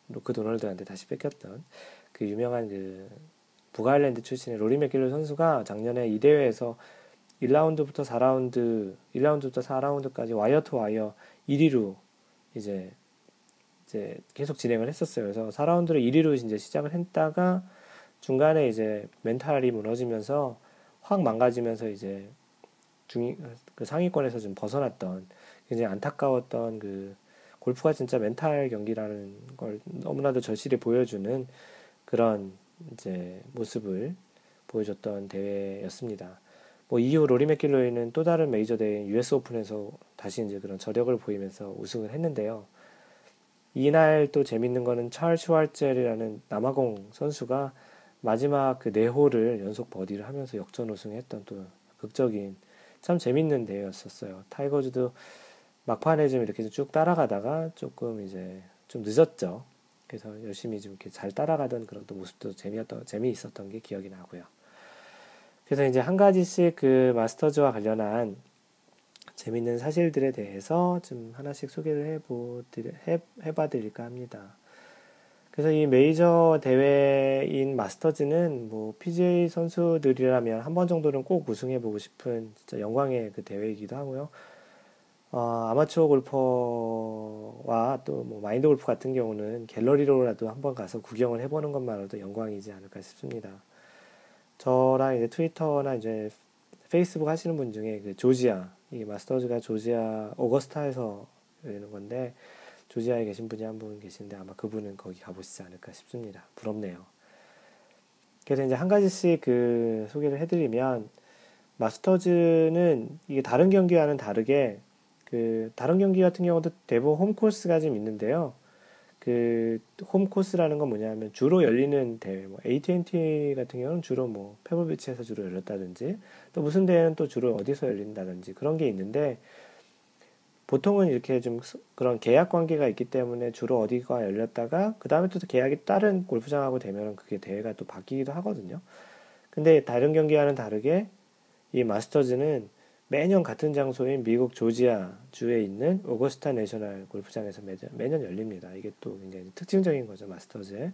루크 도널드한테 다시 뺏겼던 그 유명한 그 북아일랜드 출신의 로리 맥길로이 선수가 작년에 이 대회에서 1라운드부터 4라운드, 1라운드부터 4라운드까지 와이어 투 와이어 1위로 이제 이제 계속 진행을 했었어요. 그래서 4라운드를 1위로 이제 시작을 했다가 중간에 이제 멘탈이 무너지면서 확 망가지면서 이제 중위 그 상위권에서 좀 벗어났던 굉장히 안타까웠던 그 골프가 진짜 멘탈 경기라는 걸 너무나도 절실히 보여주는 그런 이제 모습을 보여줬던 대회였습니다. 뭐 이후 로리 맥길로이는 또 다른 메이저 대회 US 오픈에서 다시 이제 그런 저력을 보이면서 우승을 했는데요. 이날 또 재밌는 거는 찰 슈워젤이라는 남아공 선수가 마지막 그 네 홀을 연속 버디를 하면서 역전 우승했던 또 극적인 참 재밌는 대회였었어요. 타이거즈도 막판에 좀 이렇게 쭉 따라가다가 조금 이제 좀 늦었죠. 그래서 열심히 좀 이렇게 잘 따라가던 그런 또 모습도 재미였던 재미있었던 게 기억이 나고요. 그래서 이제 한 가지씩 그 마스터즈와 관련한 재밌는 사실들에 대해서 좀 하나씩 소개를 해보, 해, 해봐 드릴까 합니다. 그래서 이 메이저 대회인 마스터즈는 뭐 PGA 선수들이라면 한 번 정도는 꼭 우승해보고 싶은 진짜 영광의 그 대회이기도 하고요. 어, 아마추어 골퍼와 또 뭐 마인드 골프 같은 경우는 갤러리로라도 한번 가서 구경을 해보는 것만으로도 영광이지 않을까 싶습니다. 저랑 이제 트위터나 이제 페이스북 하시는 분 중에 그 조지아, 이 마스터즈가 조지아 오거스타에서 열리는 건데, 조지아에 계신 분이 한 분 계신데 아마 그분은 거기 가보시지 않을까 싶습니다. 부럽네요. 그래서 이제 한 가지씩 그 소개를 해드리면, 마스터즈는 이게 다른 경기와는 다르게, 그 다른 경기 같은 경우도 대부분 홈코스가 좀 있는데요. 그 홈코스라는 건 뭐냐면 주로 열리는 대회, 뭐 AT&T 같은 경우는 주로 뭐 페블비치에서 주로 열렸다든지 또 무슨 대회는 또 주로 어디서 열린다든지 그런 게 있는데 보통은 이렇게 좀 그런 계약 관계가 있기 때문에 주로 어디가 열렸다가 그 다음에 또 계약이 다른 골프장하고 되면 그게 대회가 또 바뀌기도 하거든요. 근데 다른 경기와는 다르게 이 마스터즈는 매년 같은 장소인 미국 조지아 주에 있는 오거스타 내셔널 골프장에서 매년, 매년 열립니다. 이게 또 굉장히 특징적인 거죠, 마스터즈에.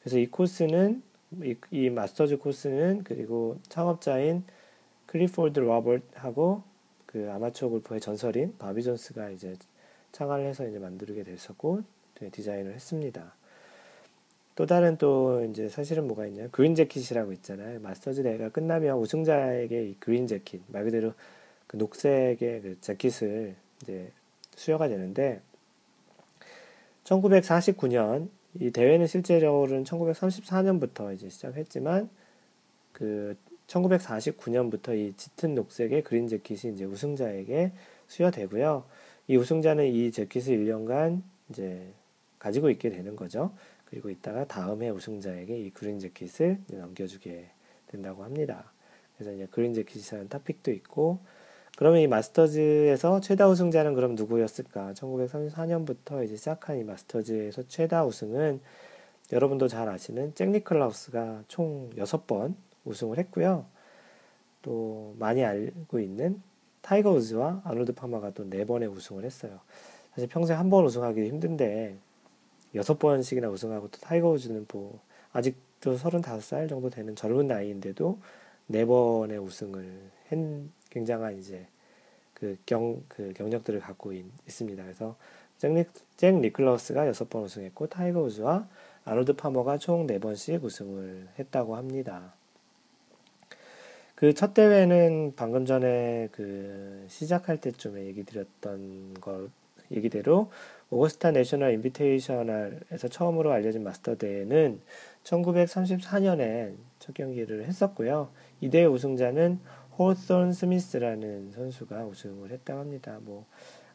그래서 이 코스는, 이, 이 마스터즈 코스는 그리고 창업자인 클리포드 로버트하고 그 아마추어 골프의 전설인 바비 존스가 이제 창안을 해서 이제 만들게 됐었고, 디자인을 했습니다. 또 다른 또 이제 사실은 뭐가 있냐 그린 재킷이라고 있잖아요 마스터즈 대회가 끝나면 우승자에게 이 그린 재킷 말 그대로 그 녹색의 그 재킷을 이제 수여가 되는데 1949년 이 대회는 실제로는 1934년부터 이제 시작했지만 그 1949년부터 이 짙은 녹색의 그린 재킷이 이제 우승자에게 수여되고요. 이 우승자는 이 재킷을 1년간 이제 가지고 있게 되는 거죠. 그리고 이따가 다음에 우승자에게 이 그린 재킷을 넘겨주게 된다고 합니다. 그래서 이제 그린 재킷이라는 타픽도 있고, 그러면 이 마스터즈에서 최다 우승자는 그럼 누구였을까? 1934년부터 이제 시작한 이 마스터즈에서 최다 우승은 여러분도 잘 아시는 잭 니클라우스가 총 6번 우승을 했고요. 또 많이 알고 있는 타이거 우즈와 아놀드 파마가 또 4번의 우승을 했어요. 사실 평생 한 번 우승하기 힘든데 여섯 번씩이나 우승하고 또 타이거 우즈는 뭐 아직도 35살 정도 되는 젊은 나이인데도 네 번의 우승을 한 굉장한 이제 그 경, 그 경력들을 갖고 있, 습니다 그래서 잭, 니, 잭 니클라우스가 6번 우승했고 타이거 우즈와 아놀드 파머가 총 4번씩 우승을 했다고 합니다. 그 첫 대회는 방금 전에 그 시작할 때쯤에 얘기 드렸던 걸 얘기대로 오거스타 내셔널 인비테이셔널에서 처음으로 알려진 마스터 대회는 1934년에 첫 경기를 했었고요. 이 대회 우승자는 호튼 스미스라는 선수가 우승을 했다고 합니다. 뭐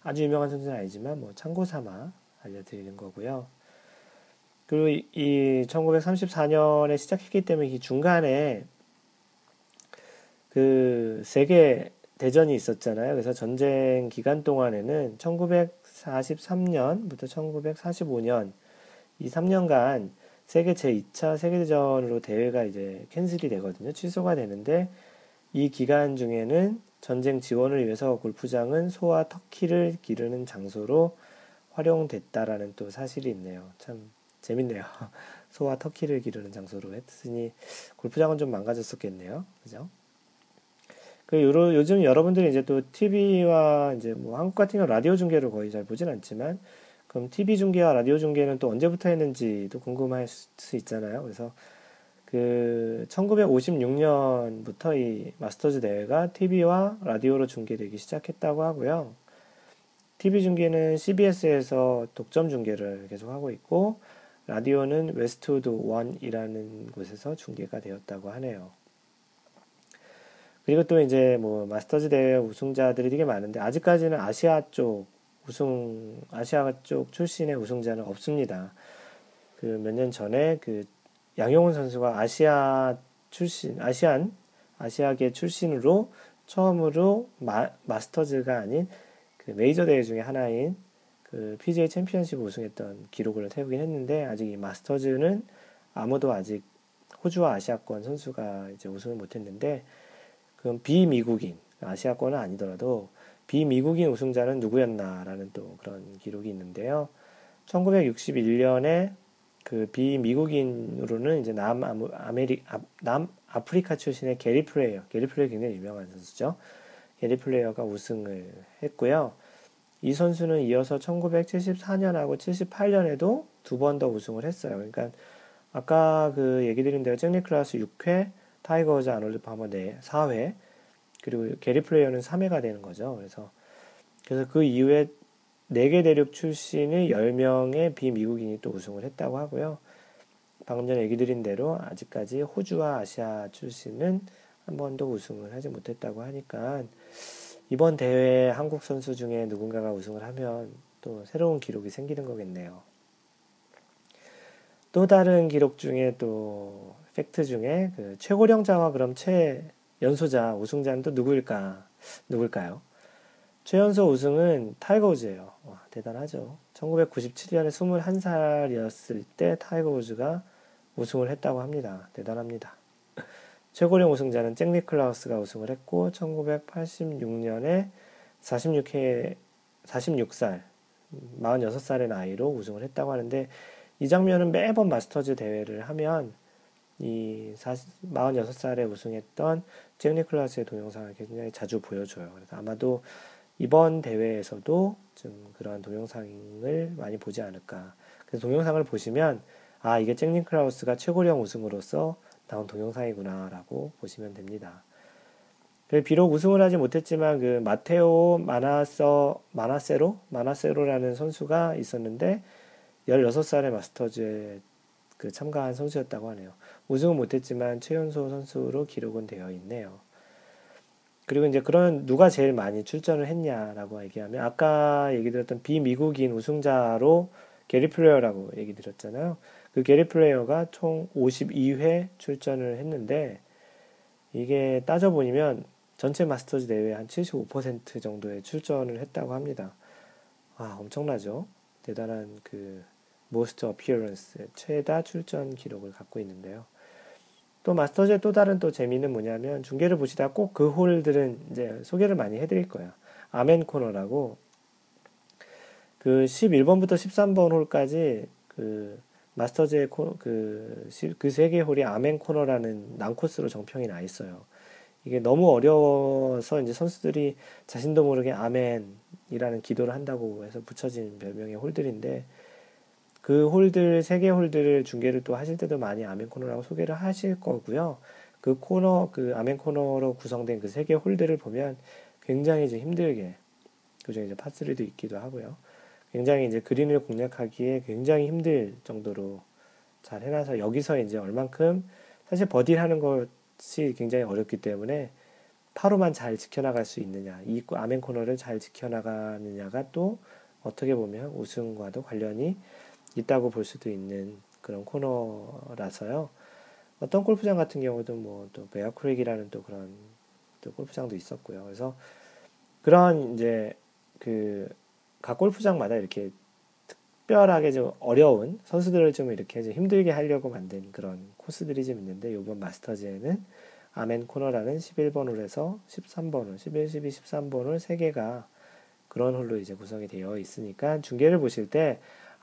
아주 유명한 선수는 아니지만 뭐 참고 삼아 알려드리는 거고요. 그리고 이 1934년에 시작했기 때문에 이 중간에 그 세계 대전이 있었잖아요. 그래서 전쟁 기간 동안에는 1943년부터 1945년 이 3년간 세계 제2차 세계대전으로 대회가 이제 캔슬이 되거든요. 취소가 되는데 이 기간 중에는 전쟁 지원을 위해서 골프장은 소와 터키를 기르는 장소로 활용됐다라는 또 사실이 있네요. 참 재밌네요. (laughs) 소와 터키를 기르는 장소로 했으니 골프장은 좀 망가졌었겠네요. 그죠? 그 요러, 요즘 여러분들이 이제 또 TV와 이제 뭐 한국 같은 경우 라디오 중계를 거의 잘 보진 않지만 그럼 TV 중계와 라디오 중계는 또 언제부터 했는지도 궁금할 수 있잖아요. 그래서 그 1956년부터 이 마스터즈 대회가 TV와 라디오로 중계되기 시작했다고 하고요. TV 중계는 CBS에서 독점 중계를 계속 하고 있고 라디오는 웨스트우드 1이라는 곳에서 중계가 되었다고 하네요. 그리고 또 이제 뭐 마스터즈 대회 우승자들이 되게 많은데 아직까지는 아시아 쪽 우승 아시아 쪽 출신의 우승자는 없습니다. 그 몇 년 전에 그 양용훈 선수가 아시아 출신 아시안 아시아계 출신으로 처음으로 마, 마스터즈가 아닌 그 메이저 대회 중에 하나인 그 PGA 챔피언십 우승했던 기록을 세우긴 했는데 아직 이 마스터즈는 아무도 아직 호주와 아시아권 선수가 이제 우승을 못했는데 그럼 비미국인 아시아권은 아니더라도 비미국인 우승자는 누구였나라는 또 그런 기록이 있는데요. 1961년에 그 비미국인으로는 이제 남 아메리 남 아프리카 출신의 게리 플레이어, 게리 플레이어 굉장히 유명한 선수죠. 게리 플레이어가 우승을 했고요. 이 선수는 이어서 1974년하고 78년에도 두 번 더 우승을 했어요. 그러니까 아까 그 얘기 드린 대로 잭 니클라스 6회, 타이거 우즈 아놀드 파머 4, 4회, 그리고 게리 플레이어는 3회가 되는 거죠. 그래서 그래서 그 이후에 4개 대륙 출신의 10명의 비미국인이 또 우승을 했다고 하고요. 방금 전에 얘기 드린 대로 아직까지 호주와 아시아 출신은 한 번도 우승을 하지 못했다고 하니까 이번 대회에 한국 선수 중에 누군가가 우승을 하면 또 새로운 기록이 생기는 거겠네요. 또 다른 기록 중에 또 팩트 중에 그 최고령자와 그럼 최연소자 우승자는 또 누구일까? 누굴까요? 최연소 우승은 타이거 우즈예요. 와, 대단하죠. 1997년에 21살이었을 때 타이거 우즈가 우승을 했다고 합니다. 대단합니다. (laughs) 최고령 우승자는 잭 니클라우스가 우승을 했고 1986년에 46회 46살 46살의 나이로 우승을 했다고 하는데 이 장면은 매번 마스터즈 대회를 하면 이 46살에 우승했던 잭 니클라스의 동영상을 굉장히 자주 보여줘요. 그래서 아마도 이번 대회에서도 좀 그러한 동영상을 많이 보지 않을까. 그래서 동영상을 보시면 아 이게 잭 니클라우스가 최고령 우승으로서 나온 동영상이구나라고 보시면 됩니다. 비록 우승을 하지 못했지만 그 마테오 마나서 마나세로 마나세로라는 선수가 있었는데 16살의 마스터즈에 그 참가한 선수였다고 하네요. 우승은 못했지만 최연소 선수로 기록은 되어 있네요. 그리고 이제 그런 누가 제일 많이 출전을 했냐라고 얘기하면 아까 얘기 드렸던 비미국인 우승자로 게리 플레이어라고 얘기 드렸잖아요. 그 게리 플레이어가 총 52회 출전을 했는데 이게 따져보면 전체 마스터즈 대회 한 75% 정도의 출전을 했다고 합니다. 아, 엄청나죠? 대단한 그 most appearance 최다 출전 기록을 갖고 있는데요. 또 마스터즈의 또 다른 또 재미는 뭐냐면 중계를 보시다 꼭 그 홀들은 이제 소개를 많이 해드릴 거예요. 아멘 코너라고 그 11번부터 13번 홀까지 그 마스터즈의 코, 그, 그세 개 홀이 아멘 코너라는 난코스로 정평이 나 있어요. 이게 너무 어려워서 이제 선수들이 자신도 모르게 아멘이라는 기도를 한다고 해서 붙여진 별명의 홀들인데 그 홀들 세 개 홀들을 중계를 또 하실 때도 많이 아멘 코너라고 소개를 하실 거고요. 그 코너 그 아멘 코너로 구성된 그 세 개 홀들을 보면 굉장히 이제 힘들게 그중에 이제 파스리도 있기도 하고요. 굉장히 이제 그린을 공략하기에 굉장히 힘들 정도로 잘 해놔서 여기서 이제 얼만큼 사실 버디를 하는 것이 굉장히 어렵기 때문에 파로만 잘 지켜나갈 수 있느냐, 이 아멘 코너를 잘 지켜나가느냐가 또 어떻게 보면 우승과도 관련이 있다고 볼 수도 있는 그런 코너라서요. 어떤 골프장 같은 경우도 뭐 또 베어크랙이라는 또 그런 또 골프장도 있었고요. 그래서 그런 이제 그 각 골프장마다 이렇게 특별하게 좀 어려운 선수들을 좀 이렇게 좀 힘들게 하려고 만든 그런 코스들이 좀 있는데 이번 마스터즈에는 아멘 코너라는 11번 홀에서 13번 홀, 11, 12, 13번 홀 3개가 그런 홀로 이제 구성이 되어 있으니까 중계를 보실 때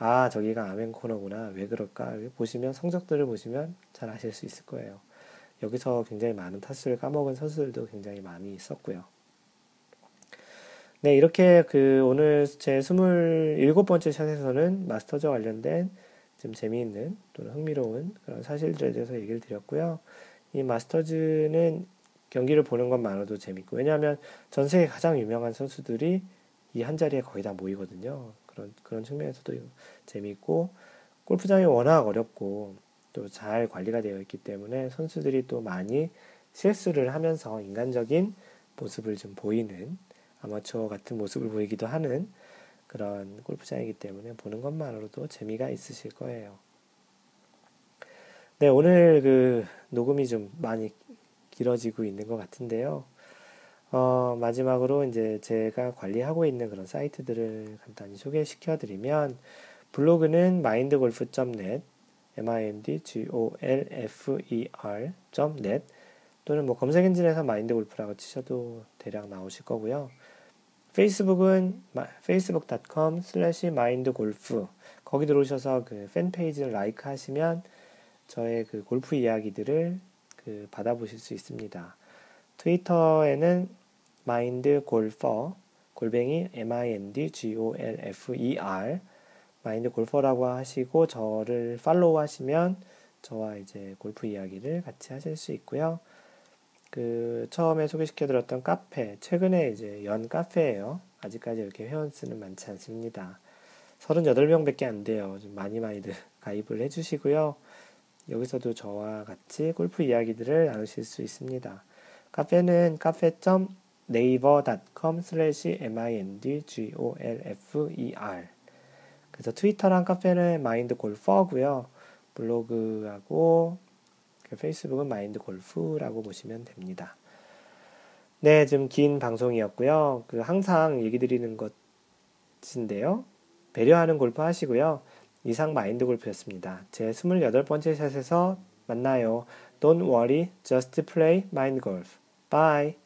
아, 저기가 아멘 코너구나. 왜 그럴까? 보시면 성적들을 보시면 잘 아실 수 있을 거예요. 여기서 굉장히 많은 타수를 까먹은 선수들도 굉장히 많이 있었고요. 네, 이렇게 그 오늘 제 27번째 샷에서는 마스터즈 관련된 좀 재미있는 또는 흥미로운 그런 사실들에 대해서 얘기를 드렸고요. 이 마스터즈는 경기를 보는 것만으로도 재밌고, 왜냐하면 전 세계 가장 유명한 선수들이 이 한 자리에 거의 다 모이거든요. 그런, 그런 측면에서도 재밌고, 골프장이 워낙 어렵고, 또 잘 관리가 되어 있기 때문에 선수들이 또 많이 실수를 하면서 인간적인 모습을 좀 보이는 아마추어 같은 모습을 보이기도 하는 그런 골프장이기 때문에 보는 것만으로도 재미가 있으실 거예요. 네, 오늘 그 녹음이 좀 많이 길어지고 있는 것 같은데요. 어, 마지막으로 이제 제가 관리하고 있는 그런 사이트들을 간단히 소개시켜 드리면 블로그는 mindgolf.net mindgolfer.net 또는 뭐 검색 엔진에서 마인드골프라고 치셔도 대략 나오실 거고요. 페이스북은 facebook.com slash mindgolf 거기 들어오셔서 그 팬페이지를 라이크 하시면 저의 그 골프 이야기들을 그 받아보실 수 있습니다. 트위터에는 mindgolfer 골뱅이 m-i-n-d-g-o-l-f-e-r 마인드 골퍼라고 하시고 저를 팔로우 하시면 저와 이제 골프 이야기를 같이 하실 수 있고요. 그 처음에 소개시켜 드렸던 카페 최근에 이제 연 카페예요. 아직까지 이렇게 회원 수는 많지 않습니다. 38명밖에 안 돼요. 좀 많이 많이들 (laughs) 가입을 해 주시고요. 여기서도 저와 같이 골프 이야기들을 나누실 수 있습니다. 카페는 카페 .naver.com slash mindgolfer 그래서 트위터랑 카페는 마인드 골퍼고요. 블로그하고 그 페이스북은 마인드 골프라고 보시면 됩니다. 네, 좀 긴 방송이었고요. 그 항상 얘기 드리는 것인데요. 배려하는 골프 하시고요. 이상 마인드 골프였습니다. 제 28번째 샷에서 만나요. Don't worry, just play mind golf. Bye.